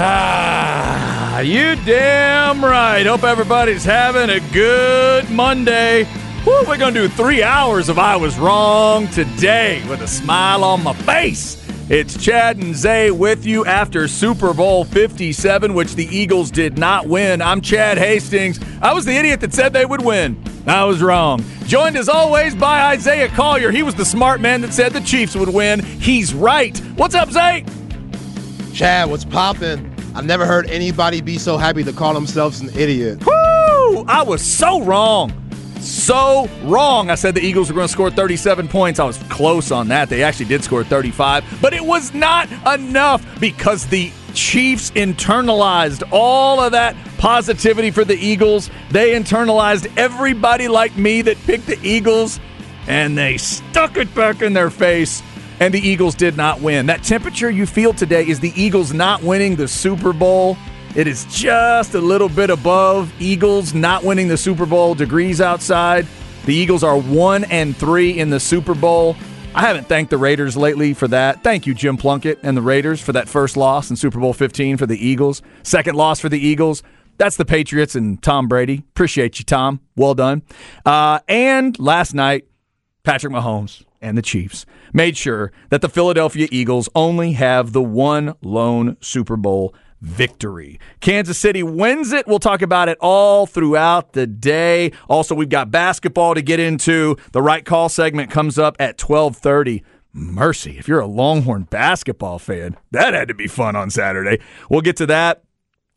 Ah, you damn right. Hope everybody's having a good Monday. Woo, we're going to do three hours of I Was Wrong today with a smile on my face. It's Chad and Zay with you after Super Bowl 57, which the Eagles did not win. I'm Chad Hastings. I was the idiot that said they would win. I was wrong. Joined as always by Isaiah Collier. He was the smart man that said the Chiefs would win. He's right. What's up, Zay? Chad, what's poppin'? I've never heard anybody be so happy to call themselves an idiot. Woo! I was so wrong. So wrong. I said the Eagles were going to score 37 points. I was close on that. They actually did score 35, but it was not enough because the Chiefs internalized all of that positivity for the Eagles. They internalized everybody like me that picked the Eagles, and they stuck it back in their face and the Eagles did not win. That temperature you feel today is the Eagles not winning the Super Bowl. It is just a little bit above Eagles not winning the Super Bowl degrees outside. The Eagles are 1 and 3 in the Super Bowl. I haven't thanked the Raiders lately for that. Thank you, Jim Plunkett and the Raiders, for that first loss in Super Bowl 15 for the Eagles. Second loss for the Eagles. That's the Patriots and Tom Brady. Appreciate you, Tom. Well done. Uh, and last night, Patrick Mahomes and the Chiefs made sure that the Philadelphia Eagles only have the one lone Super Bowl victory. Kansas City wins it. We'll talk about it all throughout the day. Also, we've got basketball to get into. The right call segment comes up at 1230. Mercy, if you're a Longhorn basketball fan, that had to be fun on Saturday. We'll get to that.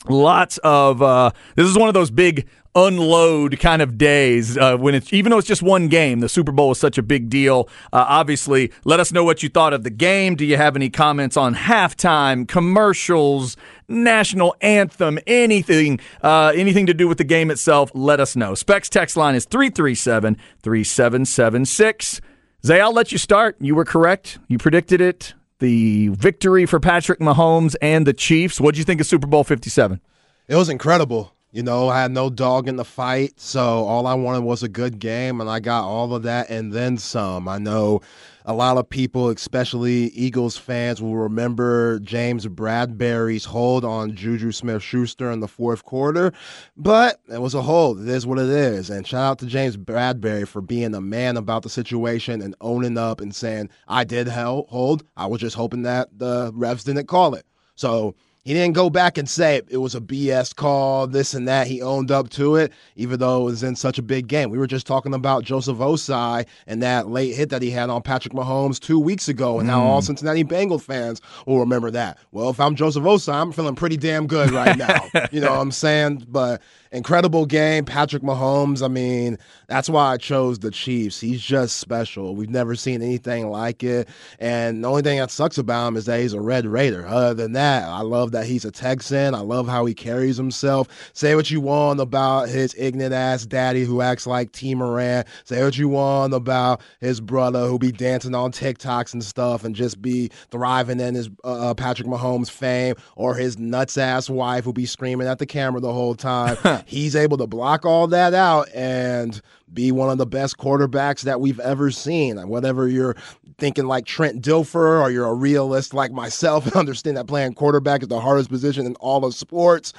Lots of uh, this is one of those big unload kind of days uh, when it's even though it's just one game the super bowl is such a big deal. Uh, obviously let us know what you thought of the game. Do you have any comments on halftime commercials national anthem anything uh, anything to do with the game itself? Let us know. Specs text line is 337 3776 zay i'll let you start. You were correct. You predicted it. The victory for patrick mahomes and the chiefs. What do you think of super bowl 57 it was incredible you know, I had no dog in the fight, so all I wanted was a good game, and I got all of that and then some. I know a lot of people, especially Eagles fans, will remember James Bradberry's hold on Juju Smith Schuster in the fourth quarter, but it was a hold. It is what it is. And shout out to James Bradberry for being a man about the situation and owning up and saying, I did hold. I was just hoping that the refs didn't call it. So, he didn't go back and say it was a BS call, this and that. He owned up to it, even though it was in such a big game. We were just talking about Joseph Ossai and that late hit that he had on Patrick Mahomes two weeks ago, and mm. now all Cincinnati Bengal fans will remember that. Well, if I'm Joseph Ossai, I'm feeling pretty damn good right now. you know what I'm saying? But incredible game. Patrick Mahomes, I mean, that's why I chose the Chiefs. He's just special. We've never seen anything like it. And the only thing that sucks about him is that he's a Red Raider. Other than that, I love that he's a Texan. I love how he carries himself. Say what you want about his ignorant ass daddy who acts like T. Moran. Say what you want about his brother who be dancing on TikToks and stuff and just be thriving in his uh, uh Patrick Mahomes fame or his nuts ass wife who be screaming at the camera the whole time. he's able to block all that out and be one of the best quarterbacks that we've ever seen. Whatever you're thinking like Trent Dilfer or you're a realist like myself and understand that playing quarterback is the hardest position in all of sports.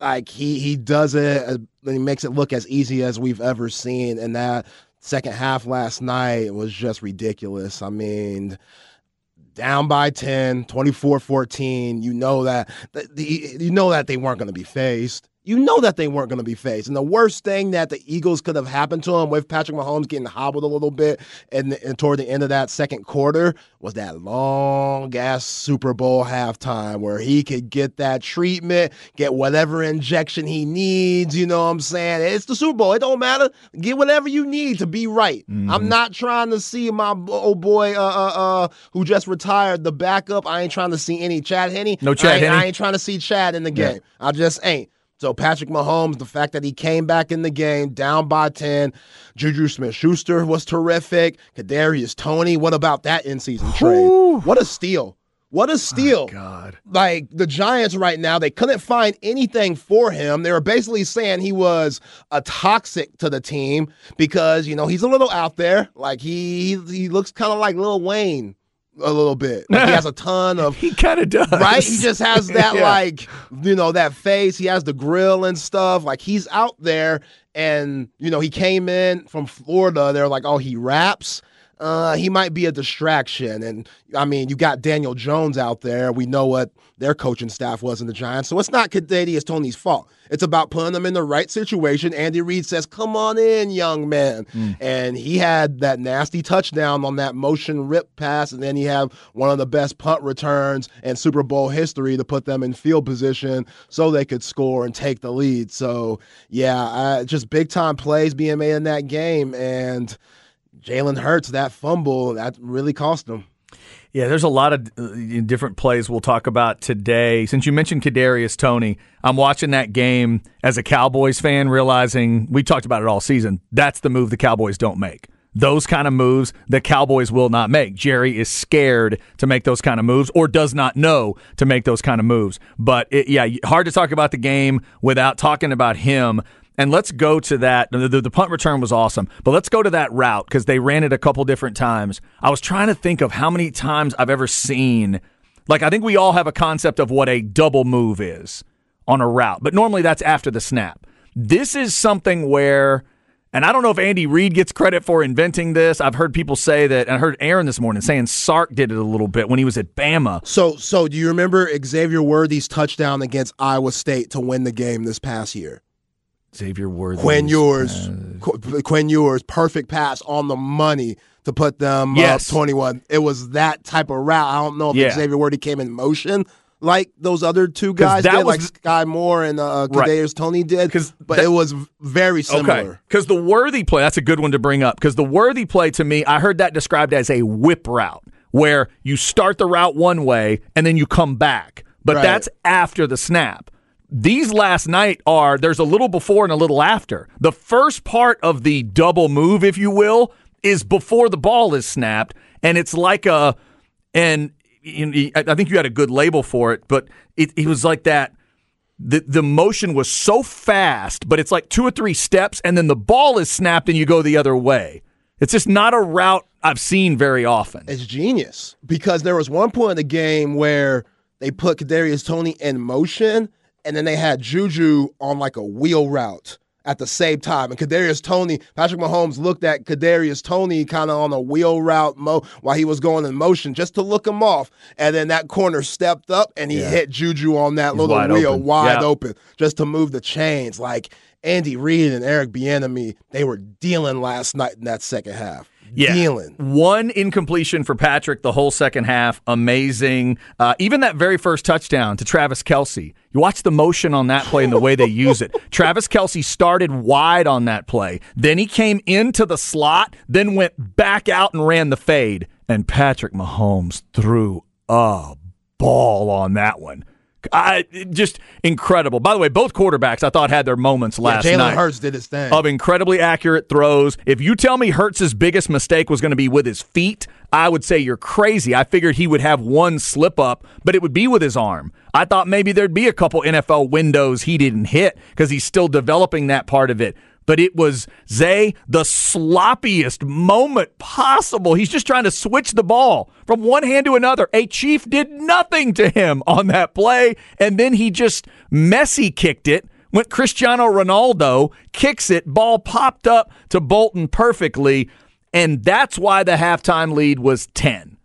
Like he he does it uh, and he makes it look as easy as we've ever seen. And that second half last night was just ridiculous. I mean, down by 10, 24-14, you know that you know that they weren't going to be faced you know that they weren't going to be faced. And the worst thing that the Eagles could have happened to them with Patrick Mahomes getting hobbled a little bit and, and toward the end of that second quarter was that long ass Super Bowl halftime where he could get that treatment, get whatever injection he needs. You know what I'm saying? It's the Super Bowl. It don't matter. Get whatever you need to be right. Mm-hmm. I'm not trying to see my old boy uh, uh, uh, who just retired, the backup. I ain't trying to see any Chad Henne. No Chad I Henne. I ain't trying to see Chad in the game. Yeah. I just ain't. So Patrick Mahomes, the fact that he came back in the game down by 10, Juju Smith-Schuster was terrific. Kadarius Toney, what about that in-season trade? What a steal. What a steal. Oh, God. Like the Giants right now, they couldn't find anything for him. They were basically saying he was a toxic to the team because, you know, he's a little out there. Like he he looks kind of like Lil Wayne a little bit. Like he has a ton of. he kind of does, right? He just has that yeah. like you know that face. He has the grill and stuff. Like he's out there, and you know he came in from Florida. They're like, oh, he raps uh, he might be a distraction. And I mean, you got Daniel Jones out there. We know what their coaching staff was in the Giants. So it's not Kadarius Toney's fault. It's about putting them in the right situation. Andy Reid says, "Come on in, young man," mm. and he had that nasty touchdown on that motion rip pass, and then he had one of the best punt returns in Super Bowl history to put them in field position so they could score and take the lead. So yeah, uh, just big time plays being made in that game, and Jalen Hurts, that fumble, that really cost him. Yeah, there's a lot of uh, different plays we'll talk about today. Since you mentioned Kadarius Toney, I'm watching that game as a Cowboys fan, realizing we talked about it all season. That's the move the Cowboys don't make. Those kind of moves the Cowboys will not make. Jerry is scared to make those kind of moves or does not know to make those kind of moves. But it, yeah, hard to talk about the game without talking about him. And let's go to that. The, the, the, punt return was awesome, but let's go to that route because they ran it a couple different times. I was trying to think of how many times I've ever seen. Like, I think we all have a concept of what a double move is on a route, but normally that's after the snap. This is something where, and I don't know if Andy Reid gets credit for inventing this. I've heard people say that, and I heard Aaron this morning saying Sark did it a little bit when he was at Bama. So, so do you remember Xavier Worthy's touchdown against Iowa State to win the game this past year? Xavier Worthy. Quinn Ewers, uh, Quinn Ewers, perfect pass on the money to put them yes. up 21. It was that type of route. I don't know if yeah. Xavier Worthy came in motion like those other two guys did, was, like Skyy Moore and uh, Kadarius right. Toney did, but that, it was very similar. Because okay. the Worthy play, that's a good one to bring up. Because the Worthy play, to me, I heard that described as a whip route, where you start the route one way and then you come back. But right. that's after the snap. These last night are there's a little before and a little after. The first part of the double move, if you will, is before the ball is snapped, and it's like a and I think you had a good label for it, but it, it was like that. The, the motion was so fast, but it's like two or three steps, and then the ball is snapped and you go the other way. It's just not a route I've seen very often. It's genius because there was one point in the game where they put Kadarius Toney in motion and then they had Juju on like a wheel route at the same time. And Kadarius Toney, Patrick Mahomes looked at Kadarius Toney kind of on a wheel route mo- while he was going in motion just to look him off. And then that corner stepped up and he yeah. hit Juju on that He's little wide wheel open. wide yeah. open just to move the chains. Like Andy Reid and Eric Bieniemy, they were dealing last night in that second half yeah. dealing. One incompletion for Patrick the whole second half. Amazing. Uh, even that very first touchdown to Travis Kelce. You watch the motion on that play and the way they use it. Travis Kelce started wide on that play. Then he came into the slot, then went back out and ran the fade. And Patrick Mahomes threw a ball on that one. I, just incredible. By the way, both quarterbacks I thought had their moments last yeah, night. Jalen Hurts did his thing of incredibly accurate throws. If you tell me Hurts's biggest mistake was going to be with his feet, I would say you're crazy. I figured he would have one slip up, but it would be with his arm. I thought maybe there'd be a couple NFL windows he didn't hit because he's still developing that part of it but it was Zay the sloppiest moment possible. He's just trying to switch the ball from one hand to another. A Chief did nothing to him on that play, and then he just messy kicked it. Went Cristiano Ronaldo, kicks it, ball popped up to Bolton perfectly, and that's why the halftime lead was 10.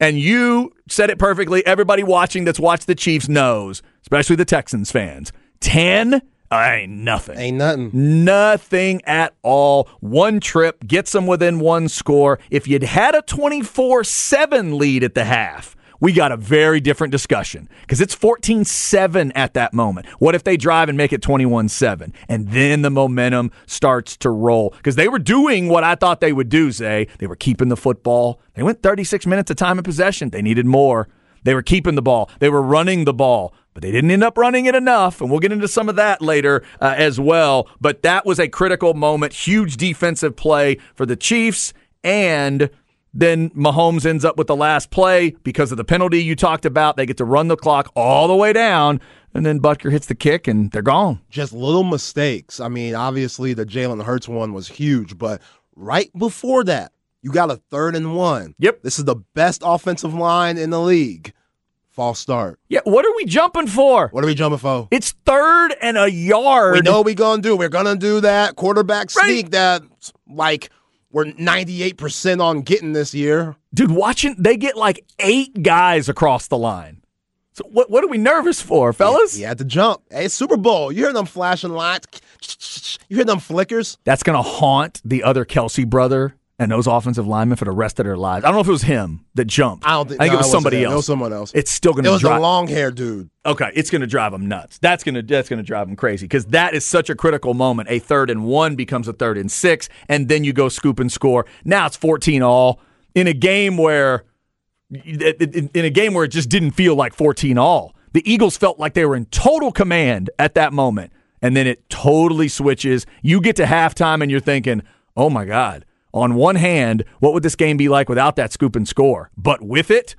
And you said it perfectly. Everybody watching that's watched the Chiefs knows, especially the Texans fans. 10 I ain't nothing. Ain't nothing. Nothing at all. One trip gets them within one score. If you'd had a 24 7 lead at the half, we got a very different discussion because it's 14 7 at that moment. What if they drive and make it 21 7? And then the momentum starts to roll because they were doing what I thought they would do, Zay. They were keeping the football. They went 36 minutes of time of possession. They needed more. They were keeping the ball. They were running the ball, but they didn't end up running it enough. And we'll get into some of that later uh, as well. But that was a critical moment. Huge defensive play for the Chiefs. And then Mahomes ends up with the last play because of the penalty you talked about. They get to run the clock all the way down. And then Butker hits the kick and they're gone. Just little mistakes. I mean, obviously the Jalen Hurts one was huge, but right before that, you got a third and one. Yep. This is the best offensive line in the league. False start. Yeah, what are we jumping for? What are we jumping for? It's third and a yard. We know what we're gonna do. We're gonna do that quarterback sneak right. that like we're 98% on getting this year. Dude, watching they get like eight guys across the line. So what what are we nervous for, fellas? He had to jump. Hey, Super Bowl. You hear them flashing lights? You hear them flickers? That's gonna haunt the other Kelce brother and those offensive linemen for the rest of their lives. I don't know if it was him that jumped. I don't think. I think no, it was somebody him. else. It was someone else. It's still going to. It was drive, the long hair dude. Okay, it's going to drive them nuts. That's going to that's going to drive them crazy because that is such a critical moment. A third and one becomes a third and six, and then you go scoop and score. Now it's fourteen all in a game where in a game where it just didn't feel like fourteen all. The Eagles felt like they were in total command at that moment, and then it totally switches. You get to halftime and you're thinking, "Oh my god." On one hand, what would this game be like without that scoop and score? But with it,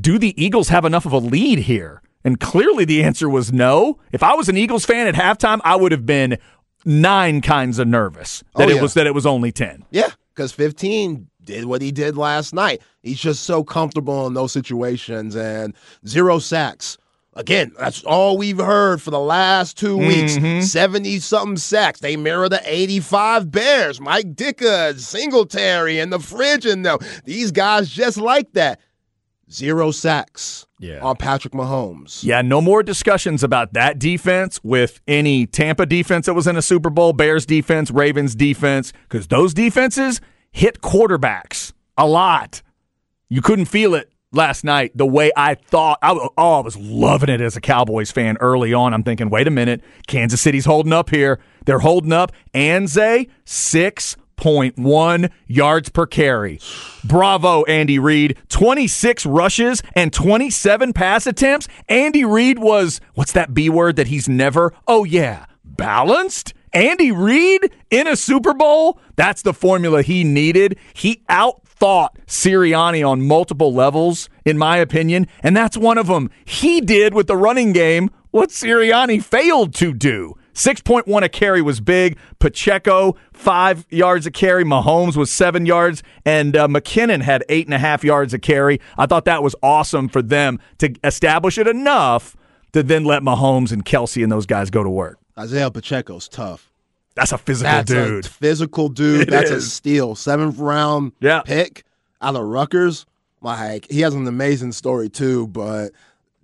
do the Eagles have enough of a lead here? And clearly the answer was no. If I was an Eagles fan at halftime, I would have been nine kinds of nervous that oh, yeah. it was that it was only 10. Yeah, cuz 15 did what he did last night. He's just so comfortable in those situations and zero sacks. Again, that's all we've heard for the last 2 weeks. 70 mm-hmm. something sacks. They mirror the 85 Bears, Mike Ditka, Singletary, and the Fridge. And no, these guys just like that. Zero sacks yeah. on Patrick Mahomes. Yeah, no more discussions about that defense with any Tampa defense that was in a Super Bowl, Bears defense, Ravens defense, because those defenses hit quarterbacks a lot. You couldn't feel it last night the way I thought. I, oh, I was loving it as a Cowboys fan early on. I'm thinking, wait a minute, Kansas City's holding up here. They're holding up. Anze, 6.1 yards per carry. Bravo, Andy Reid. 26 rushes and 27 pass attempts. Andy Reid was, what's that B word that he's never? Oh, yeah, balanced? Andy Reid in a Super Bowl? That's the formula he needed. He out thought Sirianni on multiple levels, in my opinion, and that's one of them. He did with the running game what Sirianni failed to do. 6.1 a carry was big. Pacheco, five yards a carry. Mahomes was seven yards. And uh, McKinnon had eight and a half yards a carry. I thought that was awesome for them to establish it enough to then let Mahomes and Kelce and those guys go to work. Isaiah Pacheco's tough. That's a physical That's dude. A physical dude. It That's is. a steal. Seventh round yeah. pick out of Rutgers. Like he has an amazing story too, but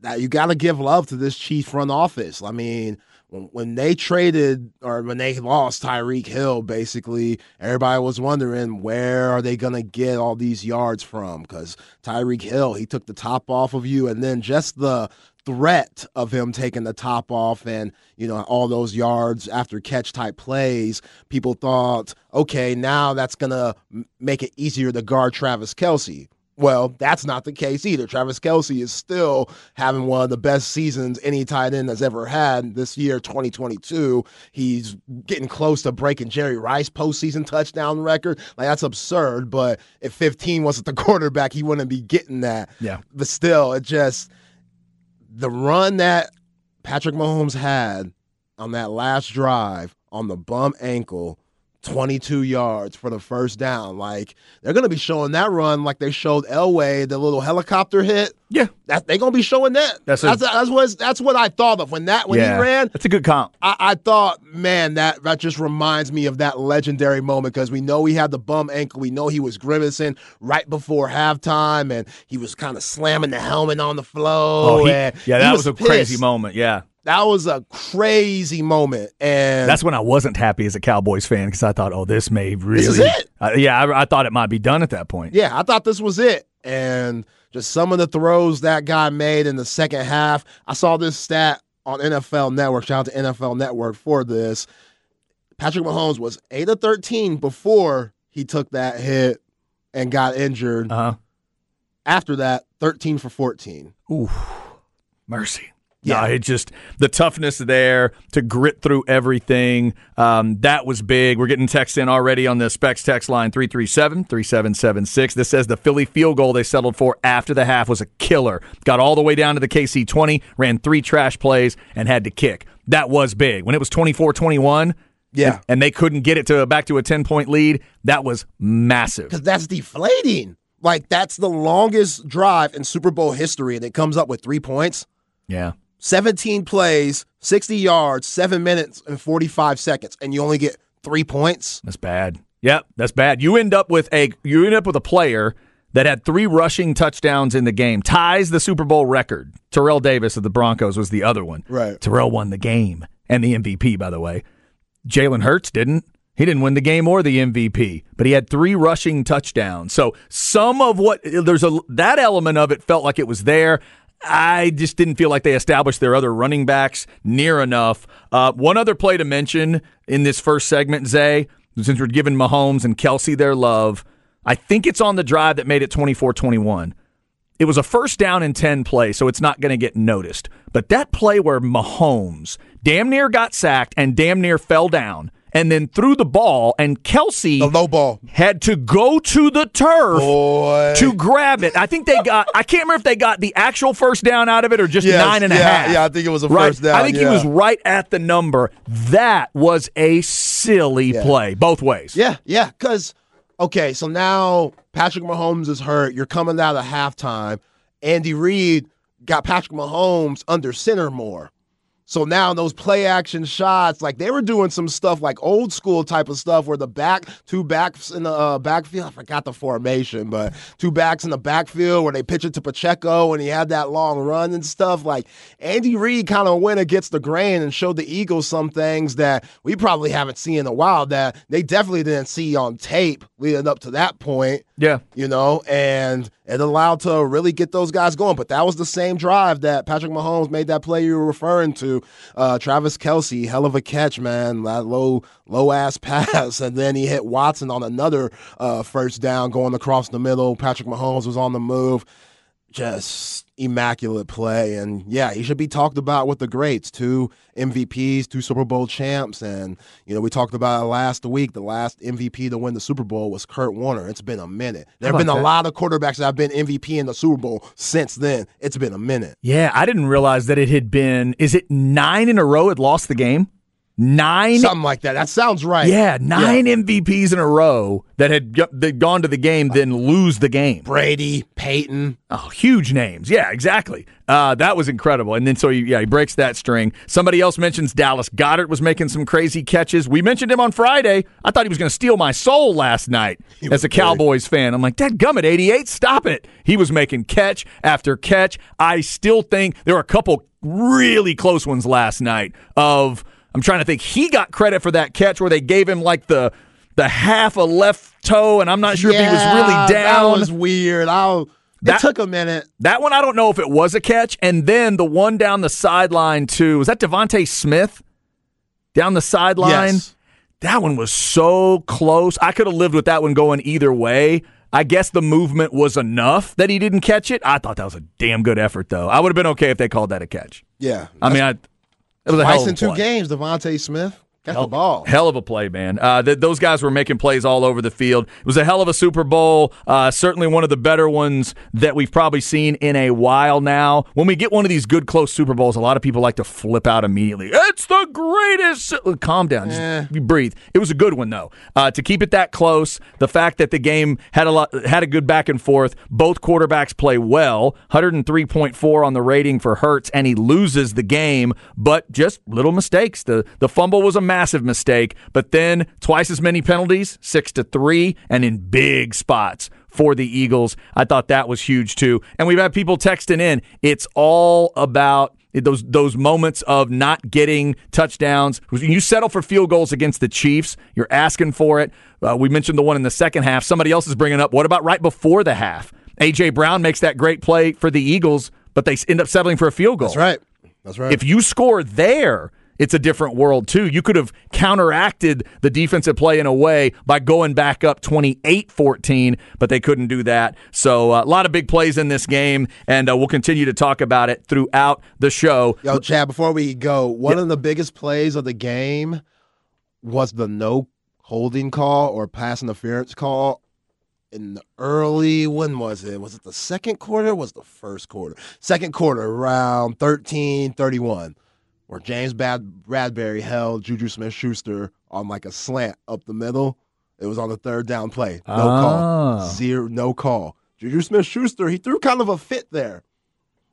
that you got to give love to this Chief front office. I mean, when, when they traded or when they lost Tyreek Hill, basically everybody was wondering where are they gonna get all these yards from? Because Tyreek Hill, he took the top off of you, and then just the threat of him taking the top off and you know all those yards after catch type plays people thought okay now that's gonna make it easier to guard travis kelce well, that's not the case either. Travis Kelce is still having one of the best seasons any tight end has ever had this year, 2022. He's getting close to breaking Jerry Rice postseason touchdown record. Like, that's absurd. But if 15 wasn't the quarterback, he wouldn't be getting that. Yeah. But still, it just the run that Patrick Mahomes had on that last drive on the bum ankle 22 yards for the first down. Like they're gonna be showing that run like they showed Elway the little helicopter hit. Yeah, that they're gonna be showing that. That's a, that's, that's, what that's what I thought of when that when yeah, he ran. That's a good comp. I, I, thought, man, that that just reminds me of that legendary moment because we know he had the bum ankle. We know he was grimacing right before halftime, and he was kind of slamming the helmet on the floor. Oh, he, yeah, that was, was, a crazy moment. Yeah that was a crazy moment, and That's when I wasn't happy as a Cowboys fan because I thought, oh, this may really. is it. Uh, yeah, I, I thought it might be done at that point. yeah, I thought this was it. And just some of the throws that guy made in the second half. I saw this stat on NFL Network. Shout out to NFL Network for this. Patrick Mahomes was 8 of 13 before he took that hit and got injured. Uh huh. After that, 13 for 14. Ooh, mercy. Yeah. No, it just the toughness there to grit through everything. Um, that was big. We're getting texts in already on the Specs text line 337 3776. This says the Philly field goal they settled for after the half was a killer. Got all the way down to the KC 20, ran three trash plays, and had to kick. That was big. When it was 24 21, Yeah. and they couldn't get it to back to a 10 point lead, that was massive. Because that's deflating. Like, that's the longest drive in Super Bowl history, and it comes up with three points. Yeah. 17 plays, 60 yards, seven minutes, and 45 seconds, and you only get three points. That's bad. Yep, that's bad. You end up with a you end up with a player that had three rushing touchdowns in the game, ties the Super Bowl record. Terrell Davis of the Broncos was the other one. Right. Terrell won the game and the MVP, by the way. Jalen Hurts didn't. He didn't win the game or the MVP, but he had three rushing touchdowns. So some of what there's a that element of it felt like it was there. I just didn't feel like they established their other running backs near enough. Uh, one other play to mention in this first segment, Zay, since we're giving Mahomes and Kelce their love, I think it's on the drive that made it 24 21. It was a first down and 10 play, so it's not going to get noticed. But that play where Mahomes damn near got sacked and damn near fell down and then threw the ball, and Kelce The low ball. had to go to the turf Boy. to grab it. I think they got, I can't remember if they got the actual first down out of it or just Yes, nine and a yeah, half. yeah, I think it was a right? first down, I think he was right at the number. That was a silly play, both ways. Yeah, yeah. Because, okay, so now Patrick Mahomes is hurt. You're coming out of halftime. Andy Reid got Patrick Mahomes under center more. So now those play action shots, like they were doing some stuff like old school type of stuff where the back, two backs in the uh, backfield, I forgot the formation, but two backs in the backfield where they pitch it to Pacheco and he had that long run and stuff. Like Andy Reid kind of went against the grain and showed the Eagles some things that we probably haven't seen in a while that they definitely didn't see on tape leading up to that point Yeah. you know, and it allowed to really get those guys going. But that was the same drive that Patrick Mahomes made that play you were referring to. Uh, Travis Kelce, hell of a catch, man. That low, low ass pass, and then he hit Watson on another uh, first down going across the middle. Patrick Mahomes was on the move. Just immaculate play, and yeah, he should be talked about with the greats. Two MVPs, two Super Bowl champs, and you know we talked about it last week. The last MVP to win the Super Bowl was Kurt Warner. It's been a minute. There have been a lot of quarterbacks that have been MVP in the Super Bowl since then. It's been a minute. Yeah, I didn't realize that it had been, is it nine in a row had lost the game? Nine? Something like that. That sounds right. Yeah, nine MVPs in a row that had that gone to the game, then lose the game. Brady, Peyton. Oh, huge names. Yeah, exactly. Uh, that was incredible. And then so he, yeah, he breaks that string. Somebody else mentions Dallas Goedert was making some crazy catches. We mentioned him on Friday. I thought he was going to steal my soul last night as a. Cowboys fan. I'm like, Dad gummit, 88, stop it. He was making catch after catch. I still think there were a couple really close ones last night of I'm trying to think he got credit for that catch where they gave him like the the half a left toe and I'm not sure if he was really down. That was weird. I, it That- took a minute. That one, I don't know if it was a catch. And then the one down the sideline, too. Was that DeVonta Smith down the sideline? Yes. That one was so close. I could have lived with that one going either way. I guess the movement was enough that he didn't catch it. I thought that was a damn good effort, though. I would have been okay if they called that a catch. Yeah. I mean, I, it was a hell Twice a in two play. games, DeVonta Smith got the ball. Hell of a play, man. Uh, th- those guys were making plays all over the field. It was a hell of a Super Bowl. Uh, certainly one of the better ones that we've probably seen in a while now. When we get one of these good, close Super Bowls, a lot of people like to flip out immediately. It's the greatest. Calm down. Just you breathe. It was a good one, though. Uh, to keep it that close, the fact that the game had a lot, had a good back and forth. Both quarterbacks play well. 103.4 on the rating for Hurts, and he loses the game, but just little mistakes. The the fumble was a massive mistake, but then twice as many penalties, six to three, and in big spots for the Eagles. I thought that was huge too. And we've had people texting in. It's all about those those moments of not getting touchdowns. When you settle for field goals against the Chiefs, you're asking for it. Uh, we mentioned the one in the second half. Somebody else is bringing up. What about right before the half? AJ Brown makes that great play for the Eagles, but they end up settling for a field goal. That's right. That's right. If you score there, it's a different world too. You could have counteracted the defensive play in a way by going back up 28-14, but they couldn't do that. So uh, a lot of big plays in this game, and uh, we'll continue to talk about it throughout the show. Yo, Chad, before we go, one yeah. of the biggest plays of the game was the no holding call or pass interference call in the early when was it was it the second quarter was the first quarter second quarter around 13 31 where James Bad- Bradberry held Juju Smith Schuster on like a slant up the middle. It was on the third down play. No ah. call. Zero, no call. Juju Smith Schuster, he threw kind of a fit there.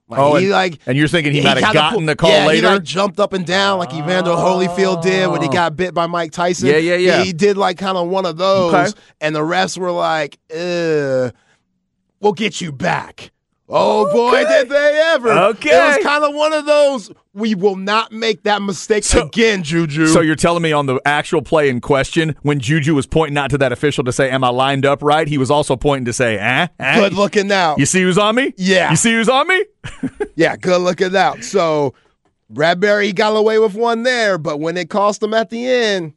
Like oh, he and, like, and you're thinking he, he might have gotten the call yeah, later? He like jumped up and down like Evander oh. Holyfield did when he got bit by Mike Tyson. Yeah, yeah, yeah. He, he did like kind of one of those, okay. and the refs were like, "We'll get you back." Oh okay. boy, did they ever! Okay, it was kind of one of those. We will not make that mistake so, again, Juju. So you're telling me on the actual play in question, when Juju was pointing out to that official to say, "Am I lined up right?" He was also pointing to say, "Eh, eh? good looking now." You see who's on me? Yeah. You see who's on me? yeah, good looking out. So Bradberry got away with one there, but when it cost him at the end,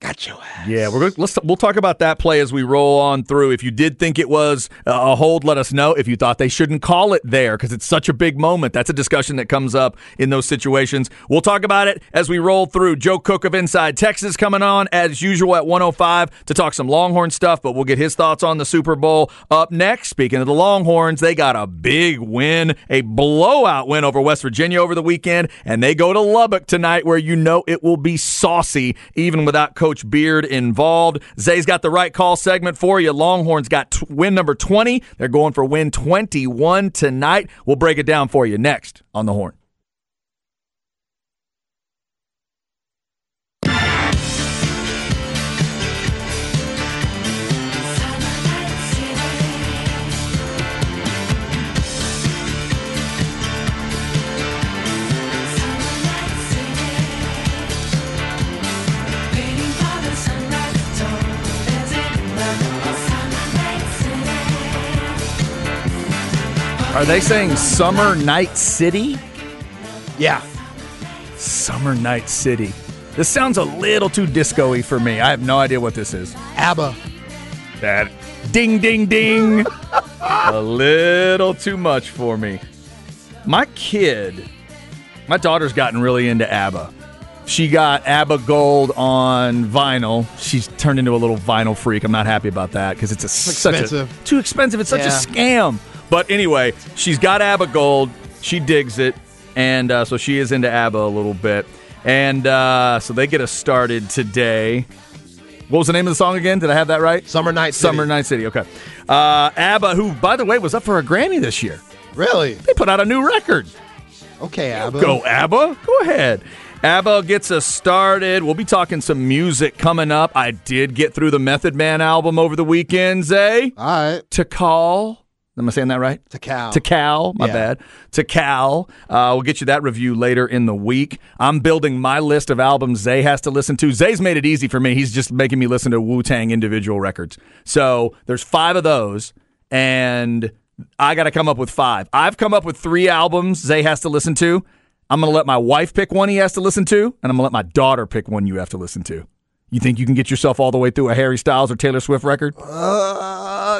Got your ass. Yeah, we're going let's we'll talk about that play as we roll on through. If you did think it was a hold, let us know. If you thought they shouldn't call it there because it's such a big moment, that's a discussion that comes up in those situations. We'll talk about it as we roll through. Joe Cook of Inside Texas coming on as usual at 105 to talk some Longhorn stuff, but we'll get his thoughts on the Super Bowl up next. Speaking of the Longhorns, they got a big win, a blowout win over West Virginia over the weekend, and they go to Lubbock tonight where you know it will be saucy even without Coach Coach Beard involved. Zay's got the right call segment for you. Longhorns got t- win number 20. They're going for win 21 tonight. We'll break it down for you next on the horn. Are they saying Summer Night City? Yeah. Summer Night City. This sounds a little too disco-y for me. I have no idea what this is. ABBA. That ding ding ding. a little too much for me. My kid, my daughter's gotten really into ABBA. She got ABBA Gold on vinyl. She's turned into a little vinyl freak. I'm not happy about that because it's, a, such a too expensive. It's such yeah. a scam. But anyway, she's got ABBA Gold. She digs it. And uh, so she is into ABBA a little bit. And uh, so they get us started today. What was the name of the song again? Did I have that right? Summer Night City. Summer Night City, okay. Uh, ABBA, who, by the way, was up for a Grammy this year. Really? They put out a new record. Okay, ABBA. Go, ABBA. Go ahead. ABBA gets us started. We'll be talking some music coming up. I did get through the Method Man album over the weekend, Zay. All right. Tical Am I saying that right? Tical. To Cal. My yeah. bad. Tical. Uh, we'll get you that review later in the week. I'm building my list of albums Zay has to listen to. Zay's made it easy for me. He's just making me listen to Wu Tang individual records. So there's five of those, and I got to come up with five. I've come up with three albums Zay has to listen to. I'm going to let my wife pick one he has to listen to, and I'm going to let my daughter pick one you have to listen to. You think you can get yourself all the way through a Harry Styles or Taylor Swift record? Uh,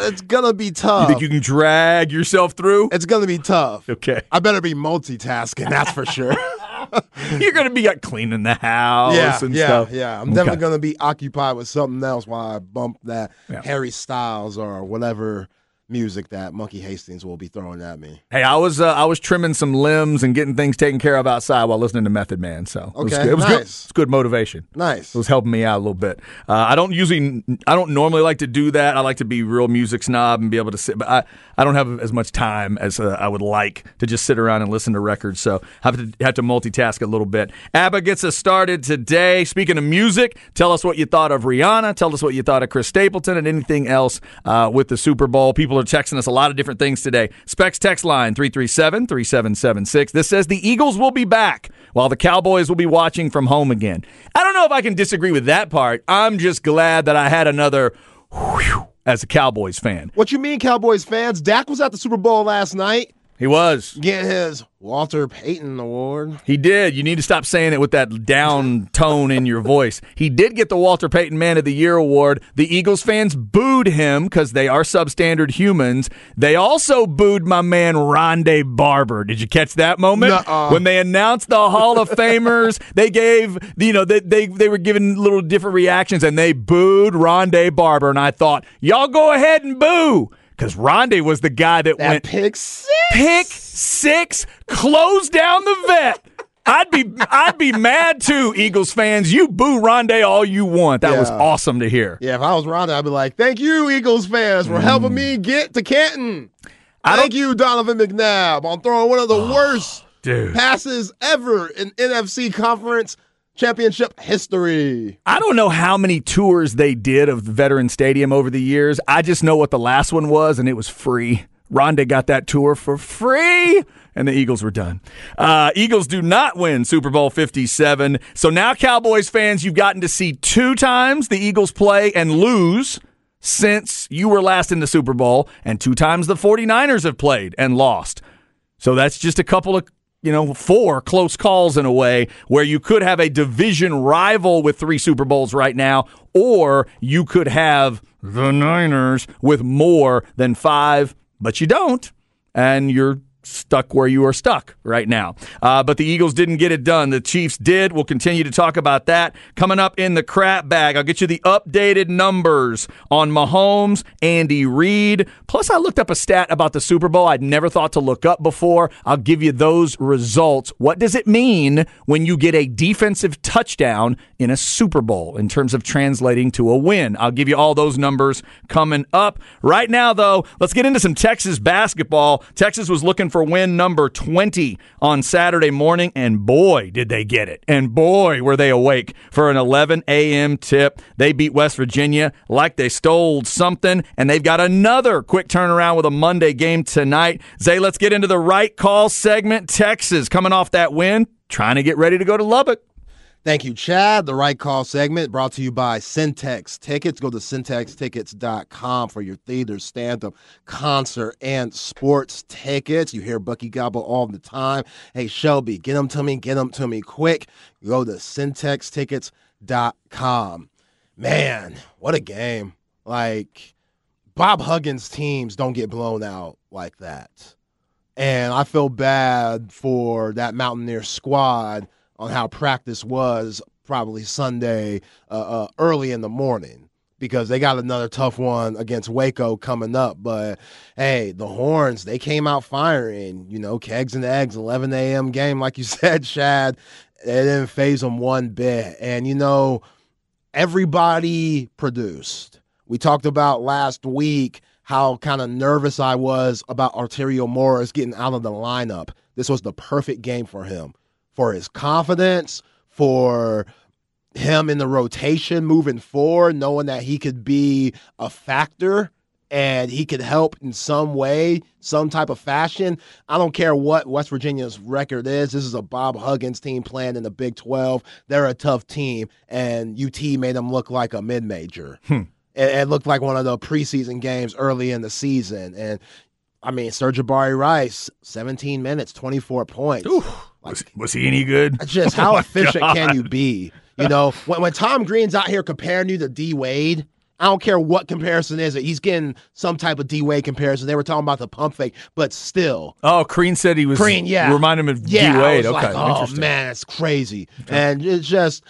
it's gonna be tough. You think you can drag yourself through? It's gonna be tough. Okay. I better be multitasking. That's for sure. You're gonna be like cleaning the house yeah, and yeah, stuff. Yeah, I'm okay. definitely gonna be occupied with something else while I bump that yeah. Harry Styles or whatever music that Monkey Hastings will be throwing at me. Hey, I was uh, I was trimming some limbs and getting things taken care of outside while listening to Method Man. So okay, it was good. It was nice. good. It's good motivation. Nice. It was helping me out a little bit. Uh, I don't usually I don't normally like to do that. I like to be real music snob and be able to sit, but I, I don't have as much time as uh, I would like to just sit around and listen to records. So I have to have to multitask a little bit. ABBA gets us started today. Speaking of music, tell us what you thought of Rihanna. Tell us what you thought of Chris Stapleton and anything else uh, with the Super Bowl. People People are texting us a lot of different things today. Specs text line 337 3776. This says the Eagles will be back while the Cowboys will be watching from home again. I don't know if I can disagree with that part. I'm just glad that I had another whew as a Cowboys fan. What you mean, Cowboys fans? Dak was at the Super Bowl last night. He was. Get his Walter Payton Award. He did. You need to stop saying it with that down tone in your voice. He did get the Walter Payton Man of the Year award. The Eagles fans booed him because they are substandard humans. They also booed my man Rondé Barber. Did you catch that moment Nuh-uh. when they announced the Hall of Famers? They gave you know they they they were giving little different reactions and they booed Rondé Barber. And I thought y'all go ahead and boo because Rondé was the guy that, That went pick six. pick six, close down the vet. I'd be I'd be mad too, Eagles fans. You boo Rondé all you want. That was awesome to hear. Yeah, if I was Rondé, I'd be like, "Thank you, Eagles fans, for helping me mm. get to Canton." I Thank you, Donovan McNabb, on throwing one of the oh, worst Dude. passes ever in NFC Conference Championship history. I don't know how many tours they did of Veteran Stadium over the years. I just know what the last one was, and it was free. Rondé got that tour for free, and the Eagles were done. Uh, Eagles do not win Super Bowl 57. So now, Cowboys fans, you've gotten to see two times the Eagles play and lose since you were last in the Super Bowl, and two times the 49ers have played and lost. So that's just a couple of, you know, four close calls in a way where you could have a division rival with three Super Bowls right now, or you could have the Niners with more than five, but you don't. And you're stuck where you are stuck right now. Uh, but the Eagles didn't get it done. The Chiefs did. We'll continue to talk about that. Coming up in the crap bag, I'll get you the updated numbers on Mahomes, Andy Reid. Plus, I looked up a stat about the Super Bowl I'd never thought to look up before. I'll give you those results. What does it mean when you get a defensive touchdown in a Super Bowl in terms of translating to a win? I'll give you all those numbers coming up. Right now, though, let's get into some Texas basketball. Texas was looking for win number 20 on Saturday morning, and boy, did they get it. And boy, were they awake for an 11 a.m. tip. They beat West Virginia like they stole something, and they've got another quick turnaround with a Monday game tonight. Zay, let's get into the right call segment. Texas coming off that win, trying to get ready to go to Lubbock. Thank you, Chad. The Right Call segment brought to you by Syntex Tickets. Go to syntextickets.com for your theater, stand up, concert, and sports tickets. You hear Bucky Gobble all the time. Hey, Shelby, get them to me, get them to me quick. Go to syntextickets.com. Man, what a game. Like, Bob Huggins teams don't get blown out like that. And I feel bad for that Mountaineer squad on how practice was probably Sunday uh, uh, early in the morning because they got another tough one against Waco coming up. But hey, the Horns, they came out firing, you know, kegs and eggs, 11 a.m. game, like you said, Shad. It didn't phase them one bit. And, you know, everybody produced. We talked about last week how kind of nervous I was about Arterio Morris getting out of the lineup. This was the perfect game for him, for his confidence, for him in the rotation moving forward, knowing that he could be a factor and he could help in some way, some type of fashion. I don't care what West Virginia's record is. This is a Bob Huggins team playing in the Big 12. They're a tough team, and UT made them look like a mid major. It, hmm. it looked like one of the preseason games early in the season. And I mean, Sir'Jabari Rice, 17 minutes, 24 points. Was, was he any good? Just how oh efficient can you be? You know, when, when Tom Crean's out here comparing you to D Wade, I don't care what comparison is. It. He's getting some type of D Wade comparison. They were talking about the pump fake, but still, Oh, Crean said he was. Crean, yeah, Remind him of yeah, D Wade. Okay, like, oh man, it's crazy. And it's just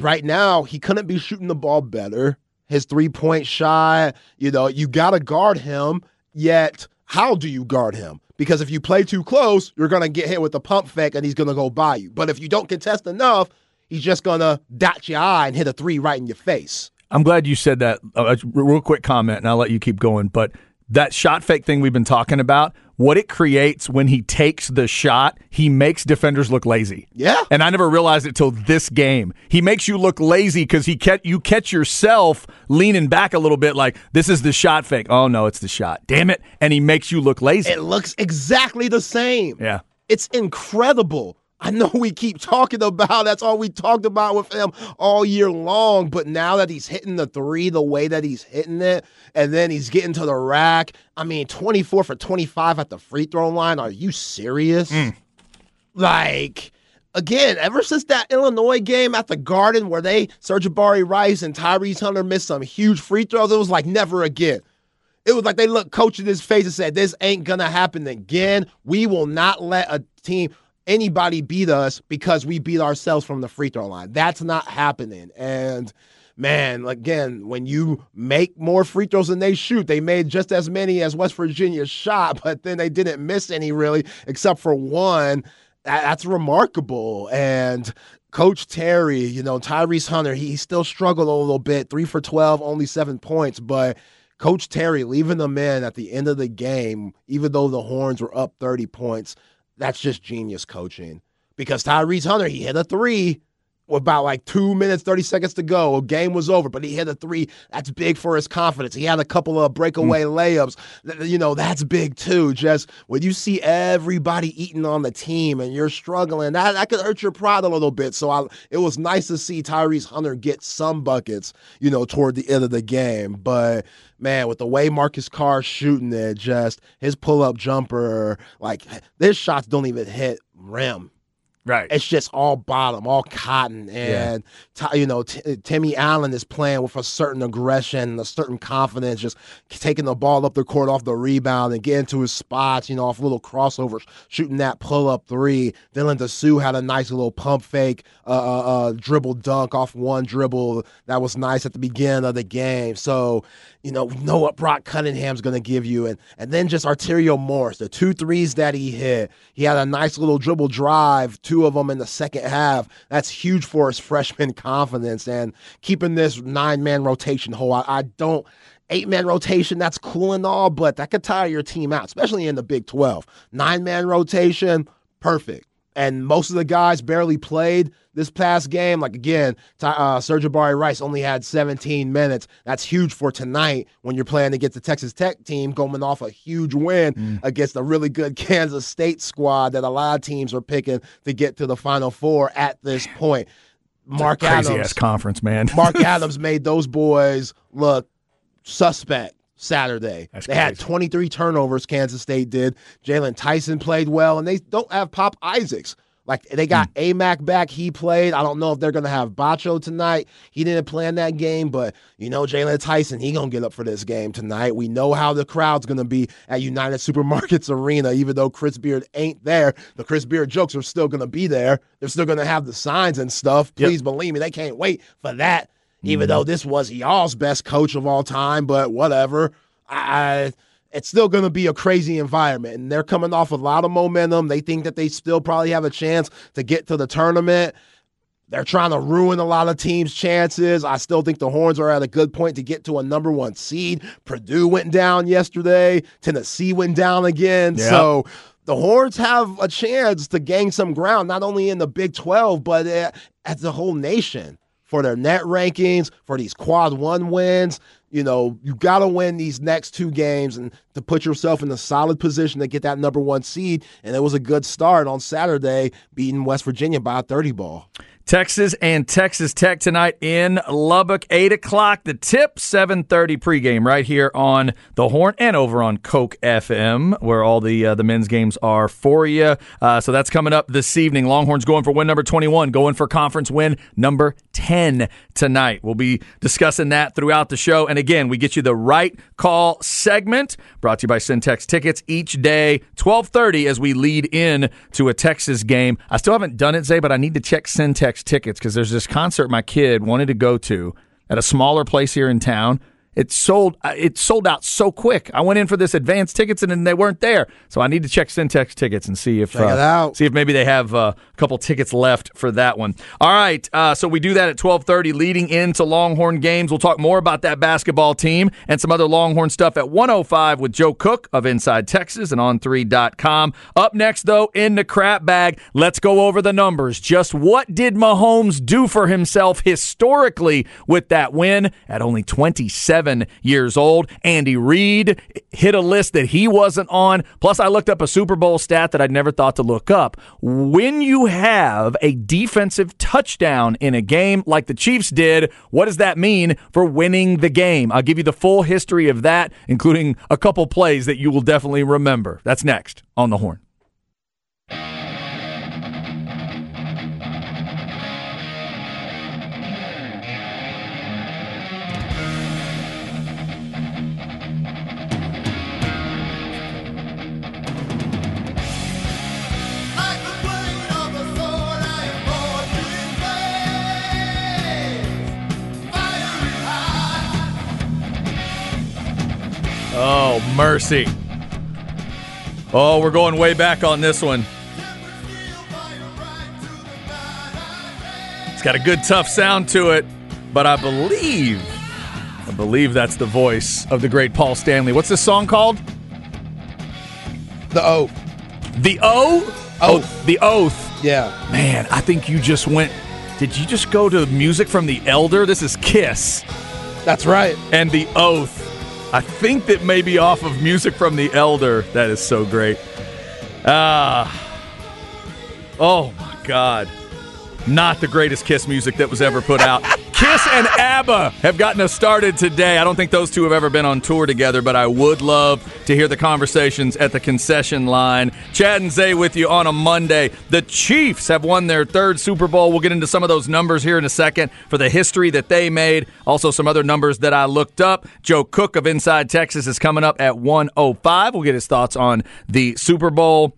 right now he couldn't be shooting the ball better. His three point shot, you know, you got to guard him. Yet, how do you guard him? Because if you play too close, you're gonna get hit with the pump fake, and he's gonna go by you. But if you don't contest enough, he's just gonna dot your eye and hit a three right in your face. I'm glad you said that. Uh, real quick comment, and I'll let you keep going. But that shot fake thing we've been talking about, what it creates when he takes the shot, he makes defenders look lazy. Yeah. And I never realized it till this game. He makes you look lazy because he catch, you catch yourself leaning back a little bit like, this is the shot fake. Oh, no, it's the shot. Damn it. And he makes you look lazy. It looks exactly the same. Yeah. It's incredible. I know we keep talking about that's all we talked about with him all year long, but now that he's hitting the three the way that he's hitting it, and then he's getting to the rack. I mean, 24 for 25 at the free throw line. Are you serious? Mm. Like, again, ever since that Illinois game at the Garden where they, Serge Sir'Jabari Rice and Tyrese Hunter missed some huge free throws, it was like never again. It was like they looked coach in his face and said, This ain't gonna happen again. We will not let a team anybody beat us because we beat ourselves from the free throw line. That's not happening. And man, again, when you make more free throws than they shoot, they made just as many as West Virginia shot, but then they didn't miss any really, except for one. That's remarkable. And Coach Terry, you know, Tyrese Hunter, he still struggled a little bit. Three for 12, only seven points, but Coach Terry leaving them in at the end of the game, even though the Horns were up 30 points, that's just genius coaching. Because Tyrese Hunter, he hit a three about like two minutes, 30 seconds to go. A game was over, but he hit a three. That's big for his confidence. He had a couple of breakaway mm. layups. You know, that's big too. Just when you see everybody eating on the team and you're struggling, that, that could hurt your pride a little bit. So I, it was nice to see Tyrese Hunter get some buckets, you know, toward the end of the game. But man, with the way Marcus Carr's shooting it, just his pull up jumper, like his shots don't even hit rim. Right. It's just all bottom, all cotton. And, yeah. t- you know, t- Timmy Allen is playing with a certain aggression, a certain confidence, just taking the ball up the court off the rebound and getting to his spots, you know, off little crossovers, shooting that pull up three. Dylan had a nice little pump fake, uh, uh, uh, dribble dunk off one dribble. That was nice at the beginning of the game. So, you know, we know what Brock Cunningham's going to give you. And, and then just Arterio Morris, the two threes that he hit. He had a nice little dribble drive, two of them in the second half. That's huge for his freshman confidence and keeping this nine man rotation whole. I, I don't eight man rotation, that's cool and all, but that could tire your team out, especially in the Big 12. Nine man rotation, perfect and most of the guys barely played this past game. Like again, uh, Sir'Jabari Rice only had 17 minutes. That's huge for tonight when you're playing against the Texas Tech team, going off a huge win mm. against a really good Kansas State squad that a lot of teams are picking to get to the Final Four at this point. Mark crazy Adams, ass conference, man. Mark Adams made those boys look suspect Saturday. That's they crazy. had 23 turnovers, Kansas State did. Jaylon Tyson played well, and they don't have Pop Isaacs. Like they got mm. Aimaq back, he played. I don't know if they're gonna have Batcho tonight. He didn't plan that game, but you know Jaylon Tyson, he gonna get up for this game tonight. We know how the crowd's gonna be at United Supermarkets Arena, even though Chris Beard ain't there. The Chris Beard jokes are still gonna be there. They're still gonna have the signs and stuff. Please yep. believe me, they can't wait for that even though mm-hmm. this was y'all's best coach of all time, but whatever. I, it's still going to be a crazy environment. And they're coming off a lot of momentum. They think that they still probably have a chance to get to the tournament. They're trying to ruin a lot of teams' chances. I still think the Horns are at a good point to get to a number one seed. Purdue went down yesterday. Tennessee went down again. Yep. So the Horns have a chance to gain some ground, not only in the Big 12, but eh, as the whole nation for their net rankings, for these quad one wins. You know, you got to win these next two games and to put yourself in a solid position to get that number one seed. And it was a good start on Saturday, beating West Virginia by a 30 ball. Texas and Texas Tech tonight in Lubbock, eight o'clock. The tip, seven thirty pregame right here on the Horn and over on Coke FM, where all the uh, the men's games are for you. Uh, so that's coming up this evening. Longhorns going for win number twenty one, going for conference win number ten tonight. We'll be discussing that throughout the show. And again, we get you the right call segment brought to you by Syntex Tickets each day, twelve thirty as we lead in to a Texas game. I still haven't done it, Zay, but I need to check Syntex tickets because there's this concert my kid wanted to go to at a smaller place here in town. It sold. uh, It sold out so quick. I went in for this advanced tickets and then they weren't there. So I need to check Syntex tickets and see if out. see if maybe they have uh, a couple tickets left for that one. All right. Uh, so we do that at twelve thirty, leading into Longhorn games. We'll talk more about that basketball team and some other Longhorn stuff at one hundred five with Joe Cook of Inside Texas and On3.com. Up next, though, in the crap bag, let's go over the numbers. Just what did Mahomes do for himself historically with that win at only twenty years old. Andy Reid hit a list that he wasn't on. Plus, I looked up a Super Bowl stat that I'd never thought to look up. When you have a defensive touchdown in a game like the Chiefs did, what does that mean for winning the game? I'll give you the full history of that, including a couple plays that you will definitely remember. That's next on the horn. Oh, mercy. Oh, we're going way back on this one. tempered steel, fire right to the night. I It's got a good tough sound to it, but I believe I believe that's the voice of the great Paul Stanley. What's this song called? The O. The O? Oh, Oath. the Oath. Yeah. Man, I think you just went Did you just go to music from the Elder? This is Kiss That's right. and the Oath. I think that may be off of music from the Elder. That is so great. Ah. oh my god. Not the greatest Kiss music that was ever put out. Kiss and ABBA have gotten us started today. I don't think those two have ever been on tour together, but I would love to hear the conversations at the concession line. Chad and Zay with you on a Monday. The Chiefs have won their third Super Bowl. We'll get into some of those numbers here in a second for the history that they made. Also, some other numbers that I looked up. Joe Cook of Inside Texas is coming up at 105. We'll get his thoughts on the Super Bowl.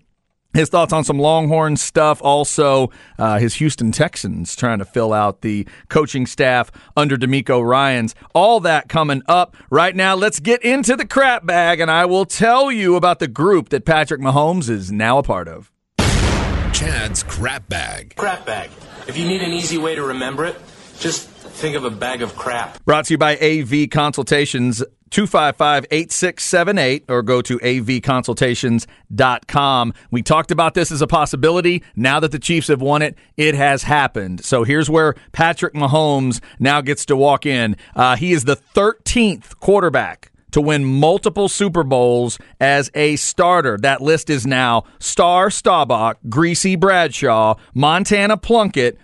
His thoughts on some Longhorn stuff. Also, uh, his Houston Texans trying to fill out the coaching staff under DeMeco Ryans. All that coming up right now. Let's get into the crap bag, and I will tell you about the group that Patrick Mahomes is now a part of. Chad's crap bag. crap bag. If you need an easy way to remember it, just think of a bag of crap. Brought to you by AV Consultations. 255-8678 or go to avconsultations.com. We talked about this as a possibility. Now that the Chiefs have won it, it has happened. So here's where Patrick Mahomes now gets to walk in. Uh, he is the 13th quarterback to win multiple Super Bowls as a starter. That list is now Starr Staubach, Griese Bradshaw, Montana Plunkett,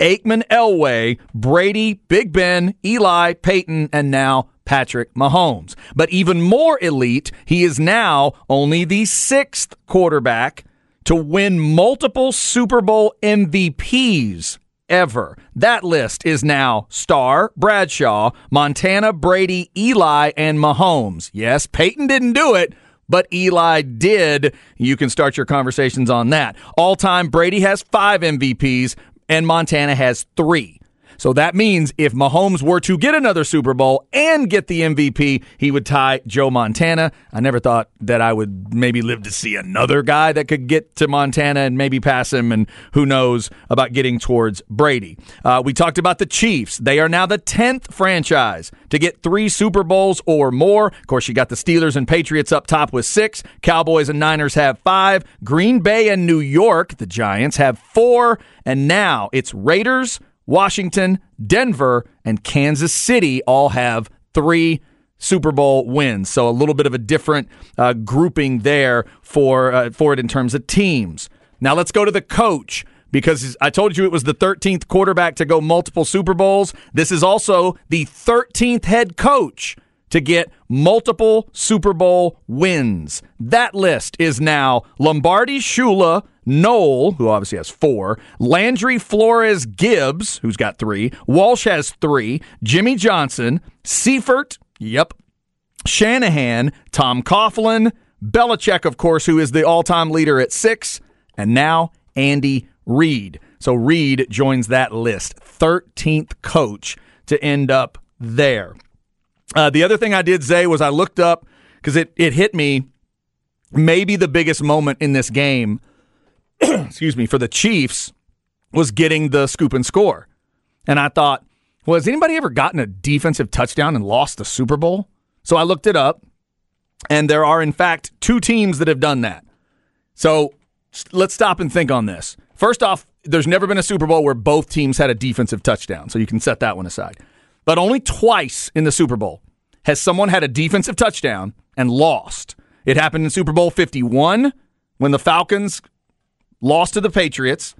Aikman Elway, Brady, Big Ben, Eli, Peyton, and now Patrick Mahomes. But even more elite, he is now only the sixth quarterback to win multiple Super Bowl MVPs ever. That list is now Starr, Bradshaw, Montana, Brady, Eli, and Mahomes. Yes, Peyton didn't do it. But Eli did. You can start your conversations on that. All time, Brady has five MVPs and Montana has three. So that means if Mahomes were to get another Super Bowl and get the MVP, he would tie Joe Montana. I never thought that I would maybe live to see another guy that could get to Montana and maybe pass him, and who knows about getting towards Brady. Uh, we talked about the Chiefs. They are now the 10th franchise to get three Super Bowls or more. Of course, you got the Steelers and Patriots up top with six. Cowboys and Niners have five. Green Bay and New York, the Giants, have four. And now it's Raiders. Washington, Denver, and Kansas City all have three Super Bowl wins. So a little bit of a different uh, grouping there for uh, for it in terms of teams. Now let's go to the coach because I told you it was the 13th quarterback to go multiple Super Bowls. This is also the 13th head coach to get multiple Super Bowl wins. That list is now Lombardi Shula, Noll, who obviously has four, Landry Flores Gibbs, who's got three, Walsh has three, Jimmy Johnson, Seifert, yep, Shanahan, Tom Coughlin, Belichick, of course, who is the all time leader at six, and now Andy Reid. So Reid joins that list, 13th coach to end up there. Uh, the other thing I did, Zay, was I looked up because it, it hit me maybe the biggest moment in this game, excuse me, for the Chiefs was getting the scoop and score. And I thought, well, has anybody ever gotten a defensive touchdown and lost the Super Bowl? So I looked it up, and there are, in fact, two teams that have done that. So let's stop and think on this. First off, there's never been a Super Bowl where both teams had a defensive touchdown, so you can set that one aside. But only twice in the Super Bowl has someone had a defensive touchdown and lost. It happened in Super Bowl 51 when the Falcons lost to the Patriots.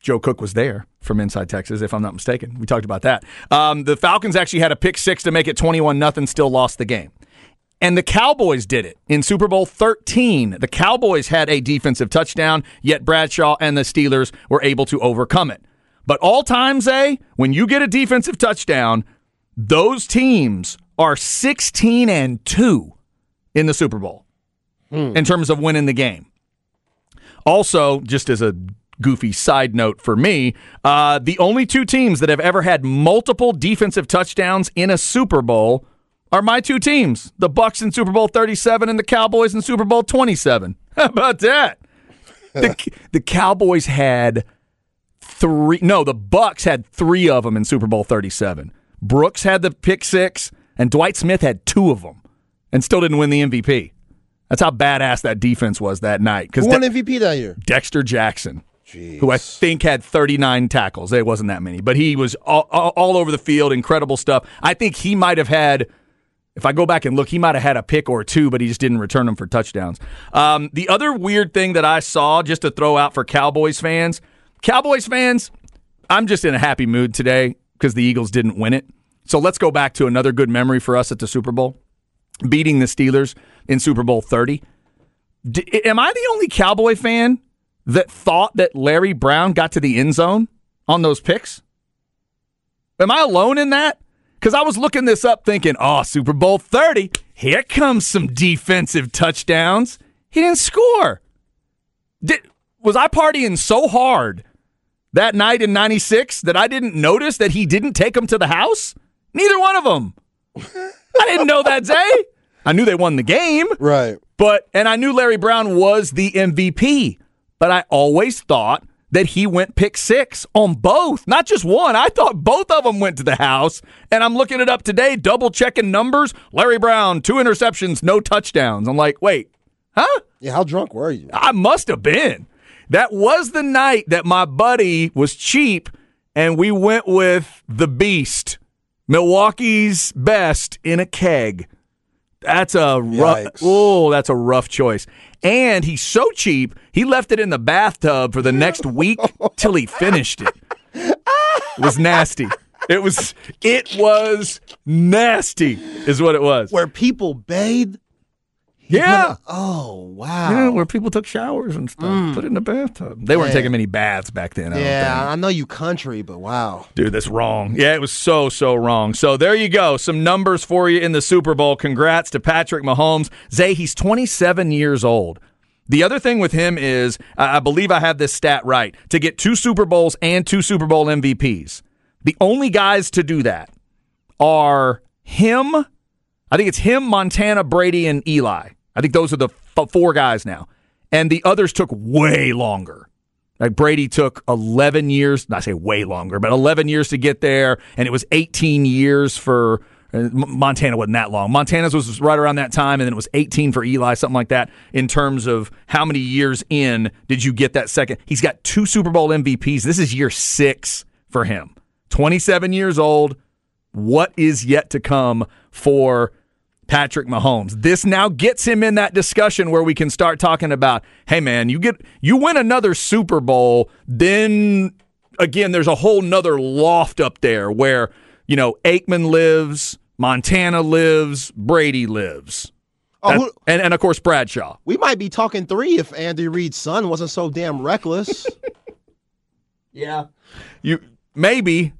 Joe Cook was there from inside Texas, if I'm not mistaken. We talked about that. Um, the Falcons actually had a pick six to make it 21 nothing, still lost the game. And the Cowboys did it in Super Bowl 13. The Cowboys had a defensive touchdown, yet Bradshaw and the Steelers were able to overcome it. But all times, A, when you get a defensive touchdown, those teams are 16 and 2 in the Super Bowl in terms of winning the game. Also, just as a goofy side note for me, uh, the only two teams that have ever had multiple defensive touchdowns in a Super Bowl are my two teams: the Bucks in Super Bowl 37 and the Cowboys in Super Bowl 27. How about that? The, the Cowboys had three. No, the Bucks had three of them in Super Bowl 37. Brooks had the pick six, and Dwight Smith had two of them, and still didn't win the MVP. That's how badass that defense was that night. Who won MVP that year? Dexter Jackson, who I think had 39 tackles. It wasn't that many, but he was all, all, all over the field, incredible stuff. I think he might have had, if I go back and look, he might have had a pick or two, but he just didn't return them for touchdowns. Um, the other weird thing that I saw, just to throw out for Cowboys fans, Cowboys fans, I'm just in a happy mood today because the Eagles didn't win it. So let's go back to another good memory for us at the Super Bowl, beating the Steelers in Super Bowl 30. D- am I the only Cowboy fan that thought that Larry Brown got to the end zone on those picks? Am I alone in that? Because I was looking this up thinking, oh, Super Bowl 30, here comes some defensive touchdowns. He didn't score. Did, was I partying so hard that night in 96 that I didn't notice that he didn't take them to the house? Neither one of them. I didn't know that, Zay. I knew they won the game. Right. But and I knew Larry Brown was the MVP, but I always thought that he went pick six on both, not just one. I thought both of them went to the house, and I'm looking it up today, double checking numbers. Larry Brown, two interceptions, no touchdowns. I'm like, wait, huh? Yeah, how drunk were you? I must have been. That was the night that my buddy was cheap, and we went with the Beast, Milwaukee's best in a keg. That's a rough. Oh, that's a rough choice. And he's so cheap, he left it in the bathtub for the next week till he finished it. It was nasty. It was. It was nasty. Is what it was. Where people bathe. Yeah. Oh wow. Yeah, where people took showers and stuff. Mm. Put it in the bathtub. They weren't taking many baths back then. I don't yeah, think. I know you country, but wow. Dude, that's wrong. Yeah, it was so, so wrong. So there you go. Some numbers for you in the Super Bowl. Congrats to Patrick Mahomes. Zay, he's 27 years old. The other thing with him is, I believe I have this stat right, to get two Super Bowls and two Super Bowl MVPs. The only guys to do that are him. I think it's him, Montana, Brady, and Eli. I think those are the f- four guys now. And the others took way longer. Like Brady took 11 years, not say way longer, but 11 years to get there, and it was 18 years for uh, Montana wasn't that long. Montana's was right around that time, and then it was 18 for Eli, something like that. In terms of how many years in did you get that second? He's got two Super Bowl MVPs. This is year six for him. 27 years old. What is yet to come for Patrick Mahomes. This now gets him in that discussion where we can start talking about, hey man, you get you win another Super Bowl, then again, there's a whole nother loft up there where, you know, Aikman lives, Montana lives, Brady lives. Oh, who- and, and of course Bradshaw. we might be talking three if Andy Reid's son wasn't so damn reckless. Yeah. You maybe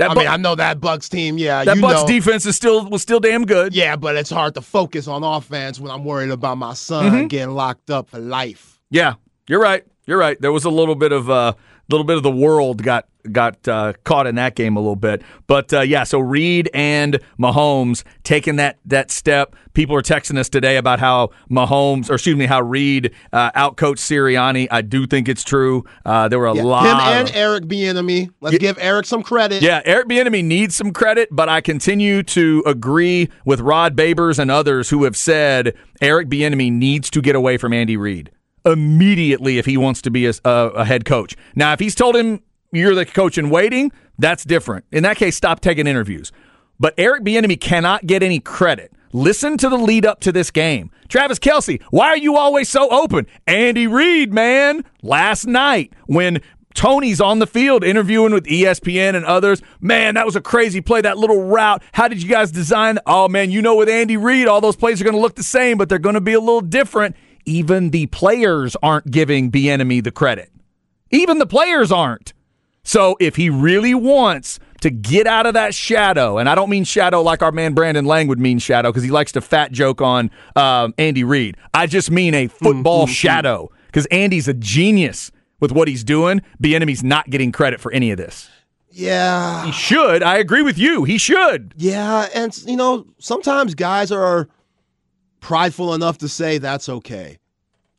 that I Bu- mean, I know that Bucks team. Yeah, that Bucks know. defense is still was still damn good. Yeah, but it's hard to focus on offense when I'm worried about my son Mm-hmm. getting locked up for life. Yeah, you're right. You're right. There was a little bit of uh, little bit of the world got got uh, caught in that game a little bit. But uh, yeah, so Reid and Mahomes taking that that step. People are texting us today about how Mahomes, or excuse me, how Reid uh, outcoached Sirianni. I do think it's true. Uh, there were a Yeah, lot. Him of- and Eric Bieniemy. Let's give Eric some credit. yeah, Eric Bieniemy needs some credit, but I continue to agree with Rod Babers and others who have said Eric Bieniemy needs to get away from Andy Reid immediately if he wants to be a, a, head coach. Now, if he's told him you're the coach in waiting, that's different. In that case, stop taking interviews. But Eric Bieniemy cannot get any credit. Listen to the lead up to this game. Travis Kelce, why are you always so open? Andy Reid, man. Last night when Toney's on the field interviewing with ESPN and others. Man, that was a crazy play. That little route. How did you guys design? Oh man, you know with Andy Reid, all those plays are going to look the same, but they're going to be a little different. Even the players aren't giving Bieniemy the credit. Even the players aren't. So if he really wants to get out of that shadow, and I don't mean shadow like our man Brandon Lang would mean shadow because he likes to fat joke on um, Andy Reid. I just mean a football shadow because Andy's a genius with what he's doing. Enemy's not getting credit for any of this. Yeah. He should. I agree with you. He should. Yeah, and you know, sometimes guys are prideful enough to say that's okay.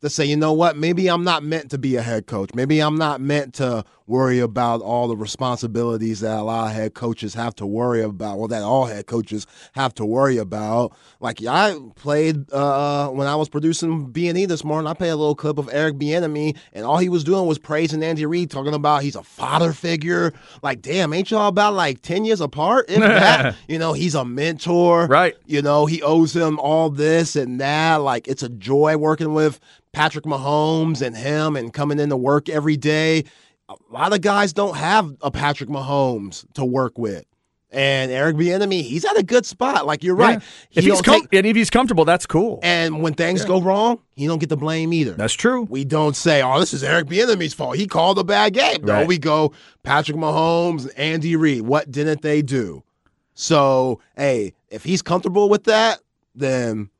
To say, you know what, maybe I'm not meant to be a head coach. Maybe I'm not meant to worry about all the responsibilities that a lot of head coaches have to worry about, well, that all head coaches have to worry about. Like I played uh, when I was producing B and E this morning. I played a little clip of Eric Bieniemy, and all he was doing was praising Andy Reid, talking about he's a father figure. Like, damn, ain't y'all about like ten years apart? If that, you know, he's a mentor, Right. You know, he owes him all this and that. Like, it's a joy working with Patrick Mahomes and him and coming into work every day. A lot of guys don't have a Patrick Mahomes to work with. And Eric Bieniemy, he's at a good spot. Like you're right. Yeah. If he's com- take- and if he's comfortable, that's cool. and when things go wrong, he don't get the blame either. That's true. We don't say, "Oh, this is Eric Bieniemy's fault. He called a bad game." No, we go Patrick Mahomes, Andy Reid. What didn't they do? So, hey, if he's comfortable with that, then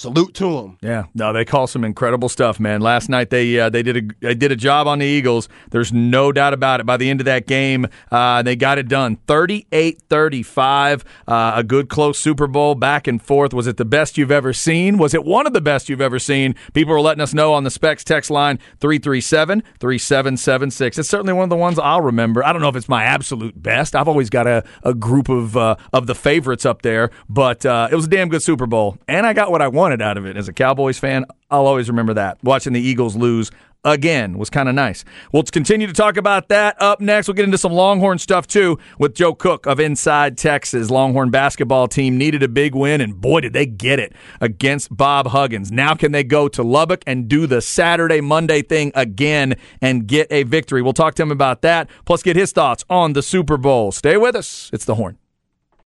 salute to them. Yeah, no, they call some incredible stuff, man. Last night they uh, they did a they did a job on the Eagles. There's no doubt about it. By the end of that game, uh, they got it done. 38-35, uh, a good close Super Bowl back and forth. Was it the best you've ever seen? Was it one of the best you've ever seen? People are letting us know on the Specs text line 337-3776. It's certainly one of the ones I'll remember. I don't know if it's my absolute best. I've always got a, a group of uh, of the favorites up there, but uh, it was a damn good Super Bowl, and I got what I wanted out of it. As a Cowboys fan, I'll always remember that. Watching the Eagles lose again was kind of nice. We'll continue to talk about that up next. We'll get into some Longhorn stuff too with Joe Cook of Inside Texas. Longhorn basketball team needed a big win, and boy, did they get it against Bob Huggins. Now, can they go to Lubbock and do the Saturday, Monday thing again and get a victory? We'll talk to him about that, plus get his thoughts on the Super Bowl. Stay with us. It's the Horn.